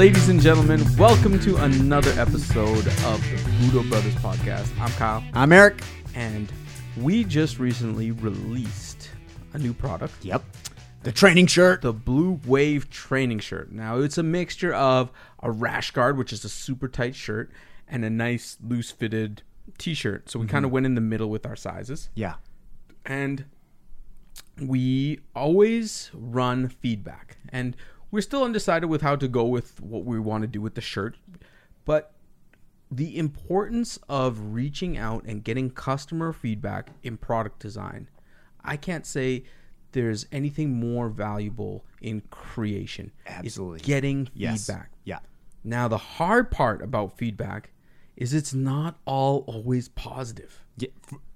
Ladies and gentlemen, welcome to another episode of the Budo Brothers podcast. I'm Kyle, I'm Eric. and we just recently released a new product, Yep. The training shirt. the Blue Wave training shirt. Now, it's a mixture of a rash guard, which is a super tight shirt, and a nice loose fitted t shirt. So we mm-hmm. kind of went in the middle with our sizes. Yeah. and we always run feedback and we're still undecided with how to go with what we want to do with the shirt but the importance of reaching out and getting customer feedback in product design i can't say there's anything more valuable in creation It's Absolutely. getting Yes. feedback Yeah. now the hard part about feedback is it's not all always positive Yeah,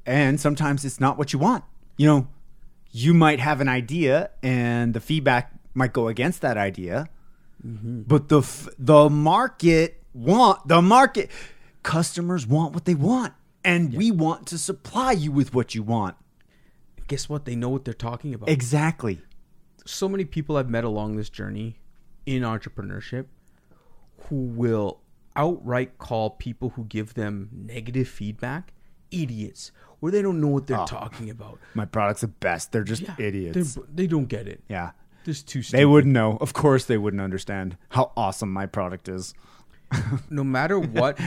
And sometimes it's not what you want. You know, you might have an idea and the feedback might go against that idea. Mm-hmm. But the f- the market want the market customers want what they want and we want to supply you with what you want. guess what they know what they're talking about Exactly. so many people I've met along this journey in entrepreneurship who will outright call people who give them negative feedback idiots, where they don't know what they're ah. talking about. My product's the best. They're just Yeah, idiots. they're- They don't get it. Yeah. This too stupid. They wouldn't know. Of course they wouldn't understand how awesome my product is. no matter what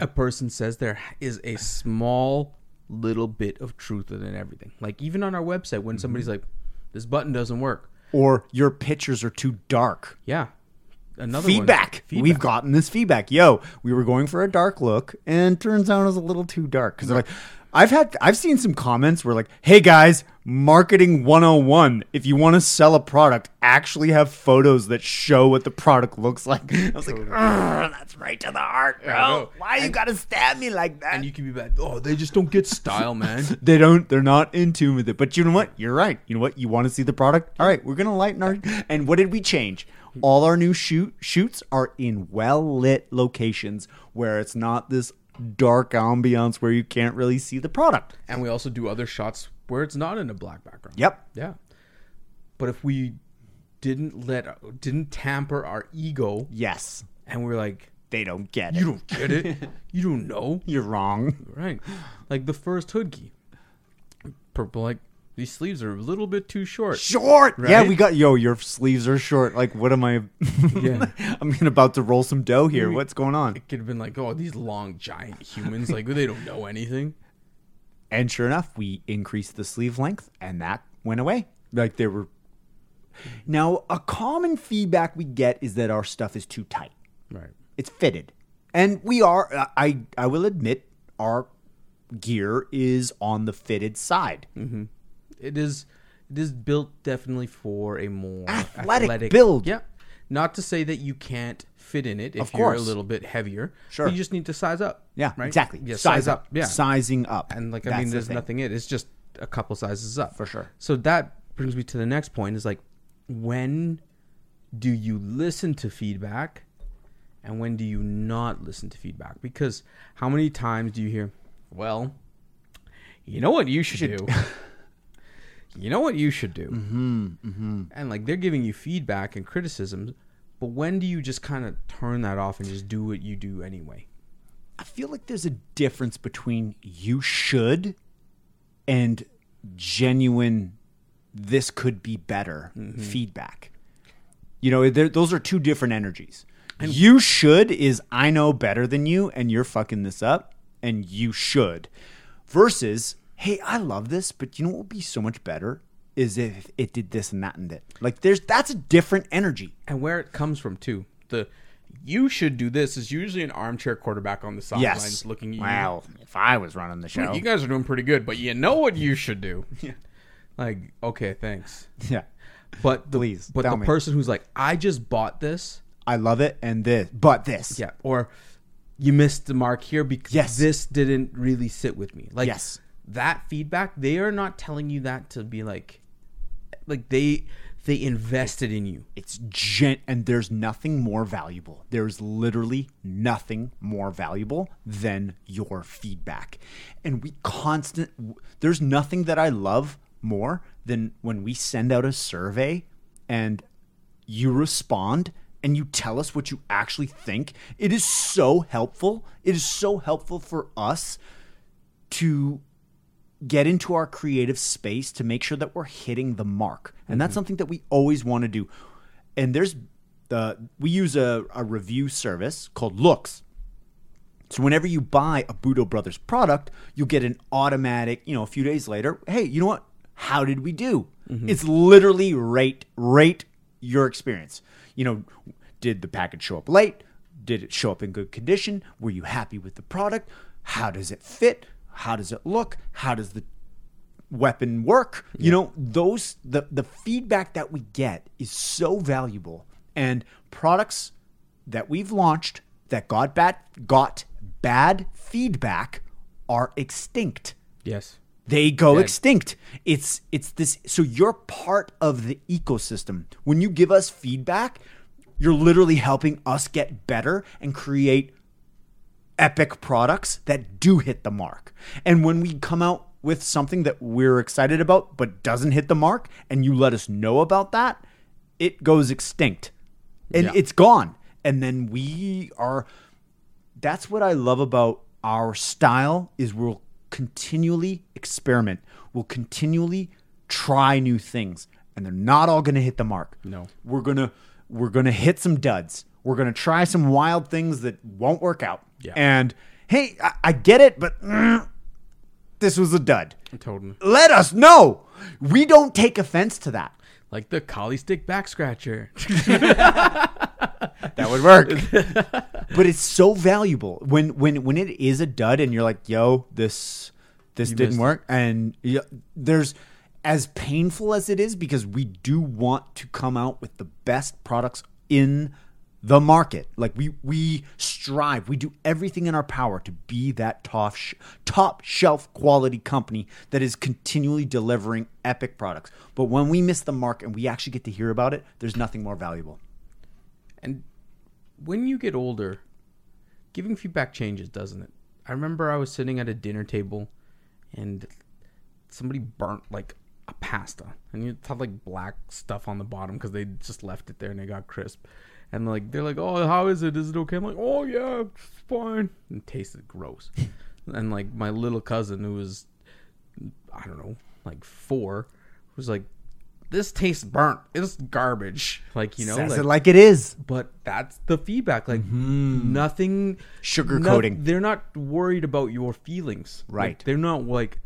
a person says, there is a small little bit of truth in everything. Like even on our website, when mm-hmm. somebody's like, "This button doesn't work," Or your pictures are too dark. yeah, another one. feedback. Feedback. We've gotten this feedback. Yo, we were going for a dark look, and turns out it was a little too dark. Because they're like, I've had, I've seen some comments where like, "Hey guys, marketing 101. If you want to sell a product, actually have photos that show what the product looks like." I was like, "That's right to the heart, bro. Why you gotta stab me like that?" and you can be bad. Oh, they just don't get style, man. they don't they're not in tune with it but you know what you're right you know what you want to see the product all right we're gonna lighten our and what did we change all our new shoot shoots are in well lit locations where it's not this dark ambiance where you can't really see the product And we also do other shots where it's not in a black background. yep Yeah. But if we didn't let didn't tamper our ego yes and we're like, they don't get it you don't get it. you don't know. you're wrong Right. Like the first hoodie. Purple like these sleeves are a little bit too short. short yeah we got yo your sleeves are short like what am i Yeah. i'm about to roll some dough here what's going on It could have been like, oh, these long giant humans, like they don't know anything. And sure enough, we increased the sleeve length and that went away. Like they were. Now, a common feedback we get is that our stuff is too tight. Right. It's fitted. And we are, uh, I, I will admit, our gear is on the fitted side. Mm-hmm. It is it is built definitely for a more Athletic build. Yeah. Not to say that you can't fit in it if Of you're a little bit heavier. Sure. You just need to size up. Yeah, right? exactly. Yeah, size, up. Yeah. Sizing up. and like I That's mean there's thing. nothing in it. It's just a couple sizes up. For sure. So that brings me to the next point is like when do you listen to feedback and when do you not listen to feedback? Because how many times do you hear, well, you know what you should, do? you know what you should do? Mm-hmm, mm-hmm. And like they're giving you feedback and criticisms, but when do you just kind of turn that off and just do what you do anyway? I feel like there's a difference between you should and genuine this could be better feedback. You know, those are two different energies. and you should is I know better than you and you're fucking this up and you should versus hey, I love this, but you know what would be so much better is if it did this and that and that. Like there's that's a different energy. and where it comes from too. The you should do this is usually an armchair quarterback on the sidelines Yes. looking at you. Wow, if I was running the show. You guys are doing pretty good, but you know what you should do. Yeah. Like, okay, thanks. yeah. But the, Please, but the me. person who's like, I just bought this, I love it and this, but this. yeah, or you missed the mark here because Yes. this didn't really sit with me. Like Yes. That feedback, they are not telling you that to be like like they they invested in you. It's gent and there's nothing more valuable. There's literally nothing more valuable than your feedback. And we constant there's nothing that I love more than when we send out a survey and you respond and you tell us what you actually think, it is so helpful. It is so helpful for us to get into our creative space to make sure that we're hitting the mark. And that's mhm. something that we always want to do. And there's the we use a, a review service called Loox. So whenever you buy a Budo Brothers product, you'll get an automatic, you know, a few days later, hey, you know what? How did we do? Mm-hmm. It's literally rate rate your experience. You know, did the package show up late? Did it show up in good condition? Were you happy with the product? How does it fit? How does it look? How does the weapon work? You know, those the the feedback that we get is so valuable. And products that we've launched that got bad got bad feedback are extinct. Yes. They go Dead. extinct. It's it's this so you're part of the ecosystem. When you give us feedback, you're literally helping us get better and create epic products that do hit the mark. And when we come out with something that we're excited about but doesn't hit the mark and you let us know about that, it goes extinct. And Yeah. it's gone. And then we are that's what I love about our style is we'll continually experiment. We'll continually try new things and they're not all going to hit the mark. No. We're going to we're going to hit some duds. We're going to try some wild things that won't work out. Yeah. And hey, I, I get it, but mm, this was a dud. Totally. Let us know. We don't take offense to that. Like the kali stick back scratcher. That would work. but it's so valuable when when when it is a dud and you're like, "Yo, this this You didn't missed it. work." And yeah, there's as painful as it is because we do want to come out with the best products in the market. Like we we strive, we do everything in our power to be that top sh- top shelf quality company that is continually delivering epic products. But when we miss the mark and we actually get to hear about it, there's nothing more valuable. And when you get older, giving feedback changes, doesn't it? I remember I was sitting at a dinner table and somebody burnt like a pasta and it had like black stuff on the bottom because they just left it there and it got crisp. And like they're like, "Oh, how is it? Is it okay?" I'm like, "Oh yeah, it's fine." And it tasted gross. and like my little cousin who was I don't know, like 4 was like this tastes burnt. It's garbage. Like, you know, Says like, it like it is. but that's the feedback like mm-hmm. nothing Sugar no- coating. they're not worried about your feelings Like, Right. they're not like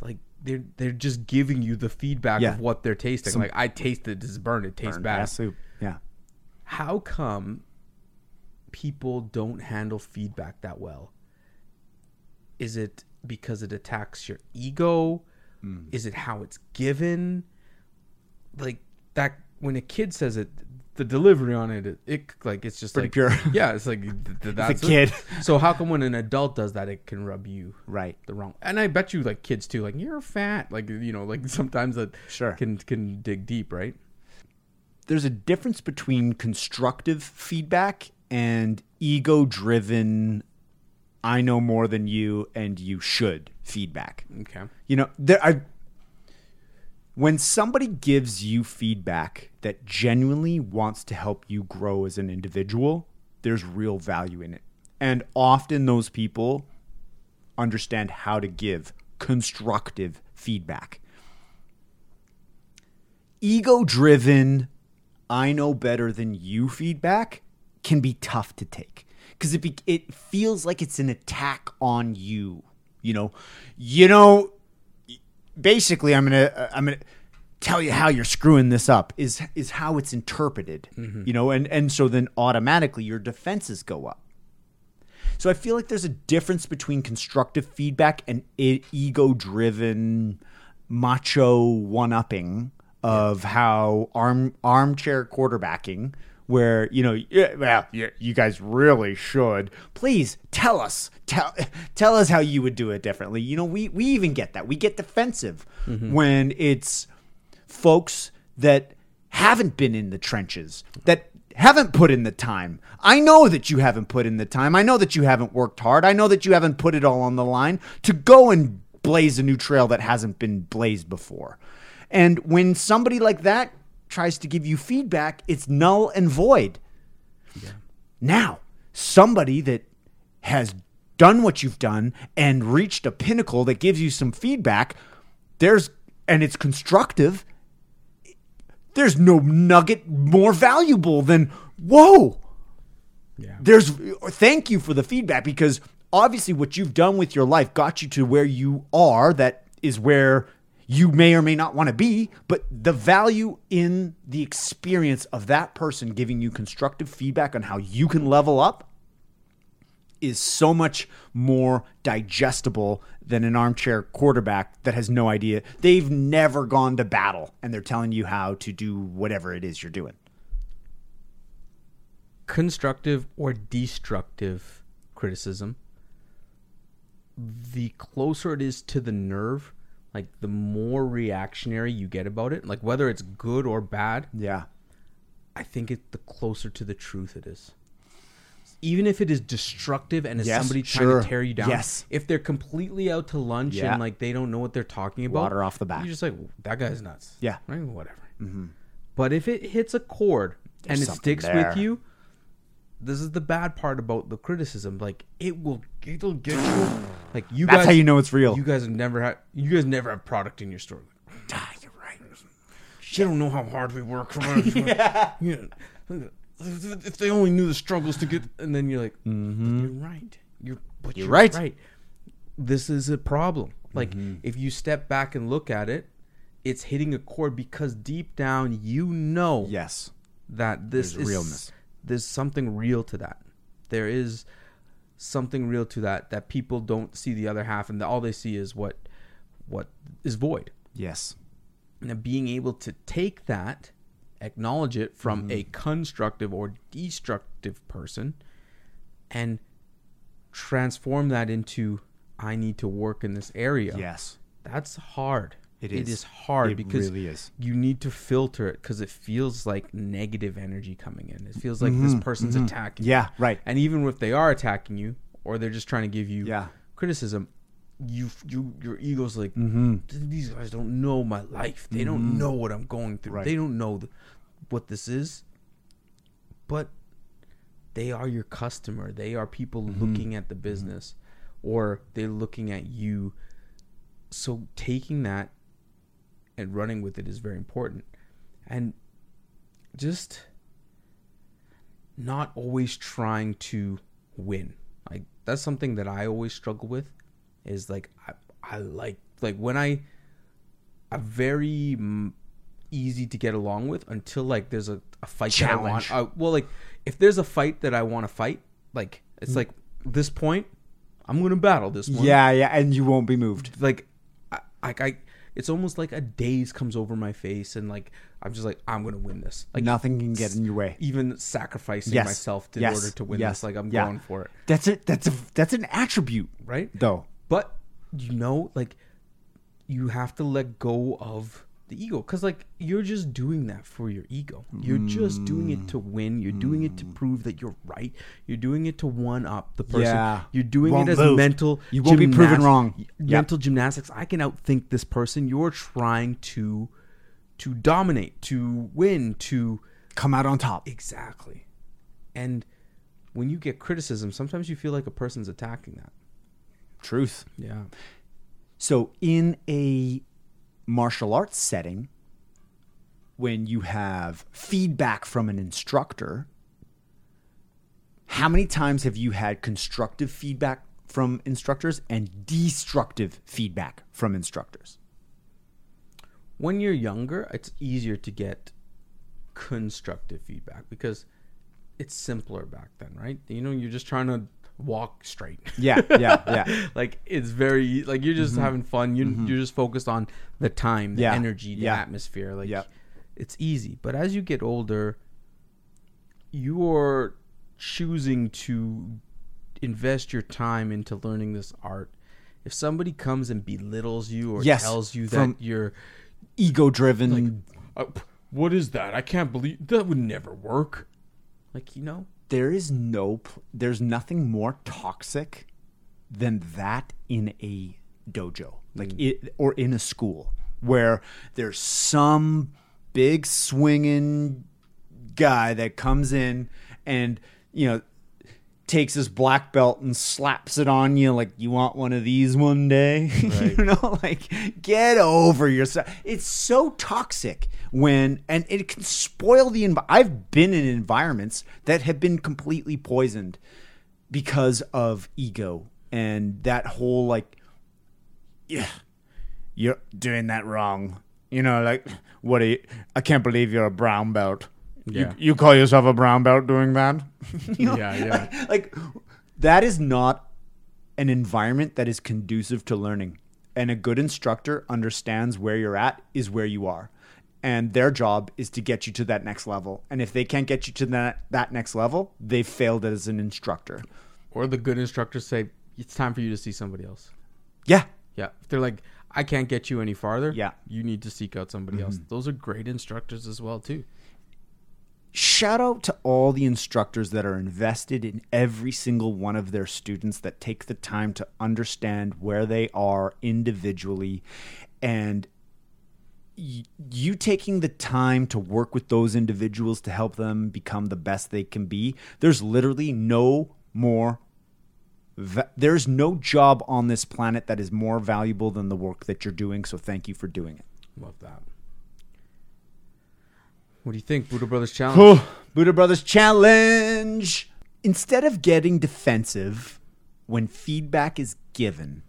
like they're they're just giving you the feedback Yeah. of what they're tasting like i tasted this burnt it tastes bad Bad soup. How come people don't handle feedback that well is it because it attacks your ego Hmm. is it how it's given like that when a kid says it the delivery on it it, it like it's just Pretty like pure. yeah it's like th- th- that's it. kid. so how come when an adult does that it can rub you Right. the wrong and i bet you like kids too like you're fat like you know like sometimes that Sure. can can dig deep right There's a difference between constructive feedback and ego driven, I know more than you and you should feedback. okay You know, there I when somebody gives you feedback that genuinely wants to help you grow as an individual, there's real value in it. And often those people understand how to give constructive feedback. Ego driven, I know better than you feedback can be tough to take. Because it, be, it feels like it's an attack on you. You know, you know, basically i'm gonna uh, i'm gonna tell you how you're screwing this up is is how it's interpreted you know? And and so then automatically your defenses go up. So i feel like there's a difference between constructive feedback and ego driven macho one-upping of how arm armchair quarterbacking where you know yeah, well you, you guys really should. Please tell us tell tell us how you would do it differently. You know we we even get that. We get defensive mm-hmm. when it's folks that haven't been in the trenches that haven't put in the time. I know that you haven't put in the time. I know that you haven't worked hard. I know that you haven't put it all on the line to go and blaze a new trail that hasn't been blazed before and when somebody like that tries to give you feedback, it's null and void. Now, somebody that has done what you've done and reached a pinnacle that gives you some feedback, there's and it's constructive. There's no nugget more valuable than whoa. Yeah. There's thank you for the feedback because obviously what you've done with your life got you to where you are. That is where you may or may not want to be, but the value in the experience of that person giving you constructive feedback on how you can level up is so much more digestible than an armchair quarterback that has no idea. They've never gone to battle and they're telling you how to do whatever it is you're doing. constructive or destructive criticism, the closer it is to the nerve, like the more reactionary you get about it, like whether it's good or bad, Yeah. I think it the closer to the truth it is. Even if it is destructive and is Yes, somebody trying sure. to tear you down, Yes. if they're completely out to lunch Yeah. and like they don't know what they're talking about, Water off the back. You're just like that guy's nuts. Yeah. right, whatever. Mm-hmm. But if it hits a chord and it sticks there. with you, this is the bad part about the criticism. Like it will, it'll get you. Like you guys That's guys, how you know it's real. You guys have never had. You guys never have product in your store. Ah, you're right. You don't know how hard we work. yeah. If they only knew the struggles to get, and then you're like, "But you're right. You're, but Mm-hmm. You're you're, right. right. This is a problem. Like Mm-hmm. if you step back and look at it, it's hitting a chord because deep down you know Yes. that this There's is realness. There's something real to that. There is something real to that that people don't see the other half, and all they see is what what is void. Yes. And then being able to take that, acknowledge it from a Mm-hmm. constructive or destructive person, and transform that into I need to work in this area. Yes. That's hard. It It is. is hard It because really is. you need to filter it because it feels like negative energy coming in. It feels like this person's attacking. you. Mm-hmm. Yeah, right. And even if they are attacking you or they're just trying to give you Yeah. criticism, you you your ego's like Mm-hmm. these guys don't know my life. They don't know what I'm going through. Right. They don't know th- what this is. But they are your customer. They are people Mm-hmm. looking at the business or they're looking at you. So taking that and running with it is very important. And just not always trying to win. Like that's something that I always struggle with is like I, I like like when I I'm very mm, easy to get along with until like there's a, a fight Challenge. that I want. I, well, like if there's a fight that I want to fight, like it's like this point, I'm gonna battle this one. Yeah, yeah, and you won't be moved. like I, I, it's almost like a daze comes over my face, and like I'm just like I'm gonna win this. Like Nothing can get in your way. even sacrificing Yes. myself in Yes. order to win Yes. this. Like I'm Yeah. going for it, That's it. That's a that's an attribute, right? though. But you know, like you have to let go of the ego because like you're just doing that for your ego. You're just doing it to win. You're doing it to mm. prove that you're right. You're doing it to one up the person. Yeah. You're doing Won't it as move. mental. You won't be proven wrong. Yep. Mental gymnastics. I can outthink this person. You're trying to to dominate, to win, to Come out on top. Exactly. And when you get criticism, sometimes you feel like a person's attacking that. Truth. Yeah. So, in a martial arts setting, when you have feedback from an instructor, how many times have you had constructive feedback from instructors and destructive feedback from instructors? When you're younger, it's easier to get constructive feedback because it's simpler back then, right? You know, you're just trying to walk straight. Yeah, yeah, yeah. like it's very like you're just having fun. You you're just focused on the time, the Yeah. energy, the Yeah. atmosphere. Like it's easy. But as you get older, you're choosing to invest your time into learning this art. If somebody comes and belittles you or Yes, tells you that you're Ego driven. uh, what is that? I can't believe that would never work. Like, you know, there is no there's nothing more toxic than that in a dojo like mm. it or in a school where there's some big swinging guy that comes in and you know takes his black belt and slaps it on you like you want one of these one day? Right. you know like get over yourself. It's so toxic when and it can spoil the env- i've been in environments that have been completely poisoned because of ego and that whole like yeah you're doing that wrong. You know like what are you i can't believe you're a brown belt Yeah. you, you call yourself a brown belt doing that You know? Yeah, yeah. like that is not an environment that is conducive to learning and a good instructor understands where you're at is where you are and their job is to get you to that next level and if they can't get you to that that next level they've failed as an instructor Or the good instructors say it's time for you to see somebody else. yeah Yeah. If they're like, I can't get you any farther. Yeah. You need to seek out somebody mm-hmm. else. Those are great instructors as well too. Shout out to all the instructors that are invested in every single one of their students that take the time to understand where they are individually. And you taking the time to work with those individuals to help them become the best they can be there's literally no more there's no job on this planet that is more valuable than the work that you're doing. So thank you for doing it. Love that. What do you think, Budo Brothers Challenge? Budo Brothers Challenge. Instead of getting defensive when feedback is given,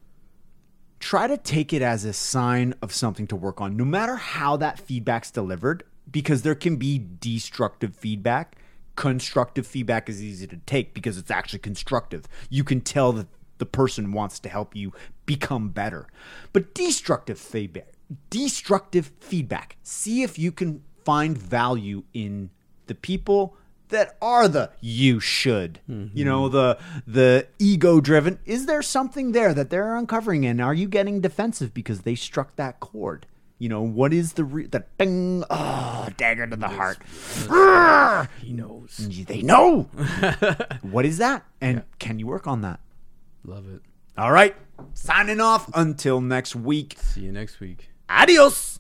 try to take it as a sign of something to work on, no matter how that feedback's delivered, because there can be destructive feedback. Constructive feedback is easy to take because it's actually constructive. You can tell that the person wants to help you become better. But destructive feedback, destructive feedback, see if you can find value in the people that are the you should. You know mm-hmm. the the ego driven is there something there that they're uncovering? And are you getting defensive because they struck that chord? You know what is the re- the ding oh ah, dagger to the heart. Arrgh! He knows. they know. What is that? And can you work on that? Love it. all right. Signing off. Until next week. See you next week. adios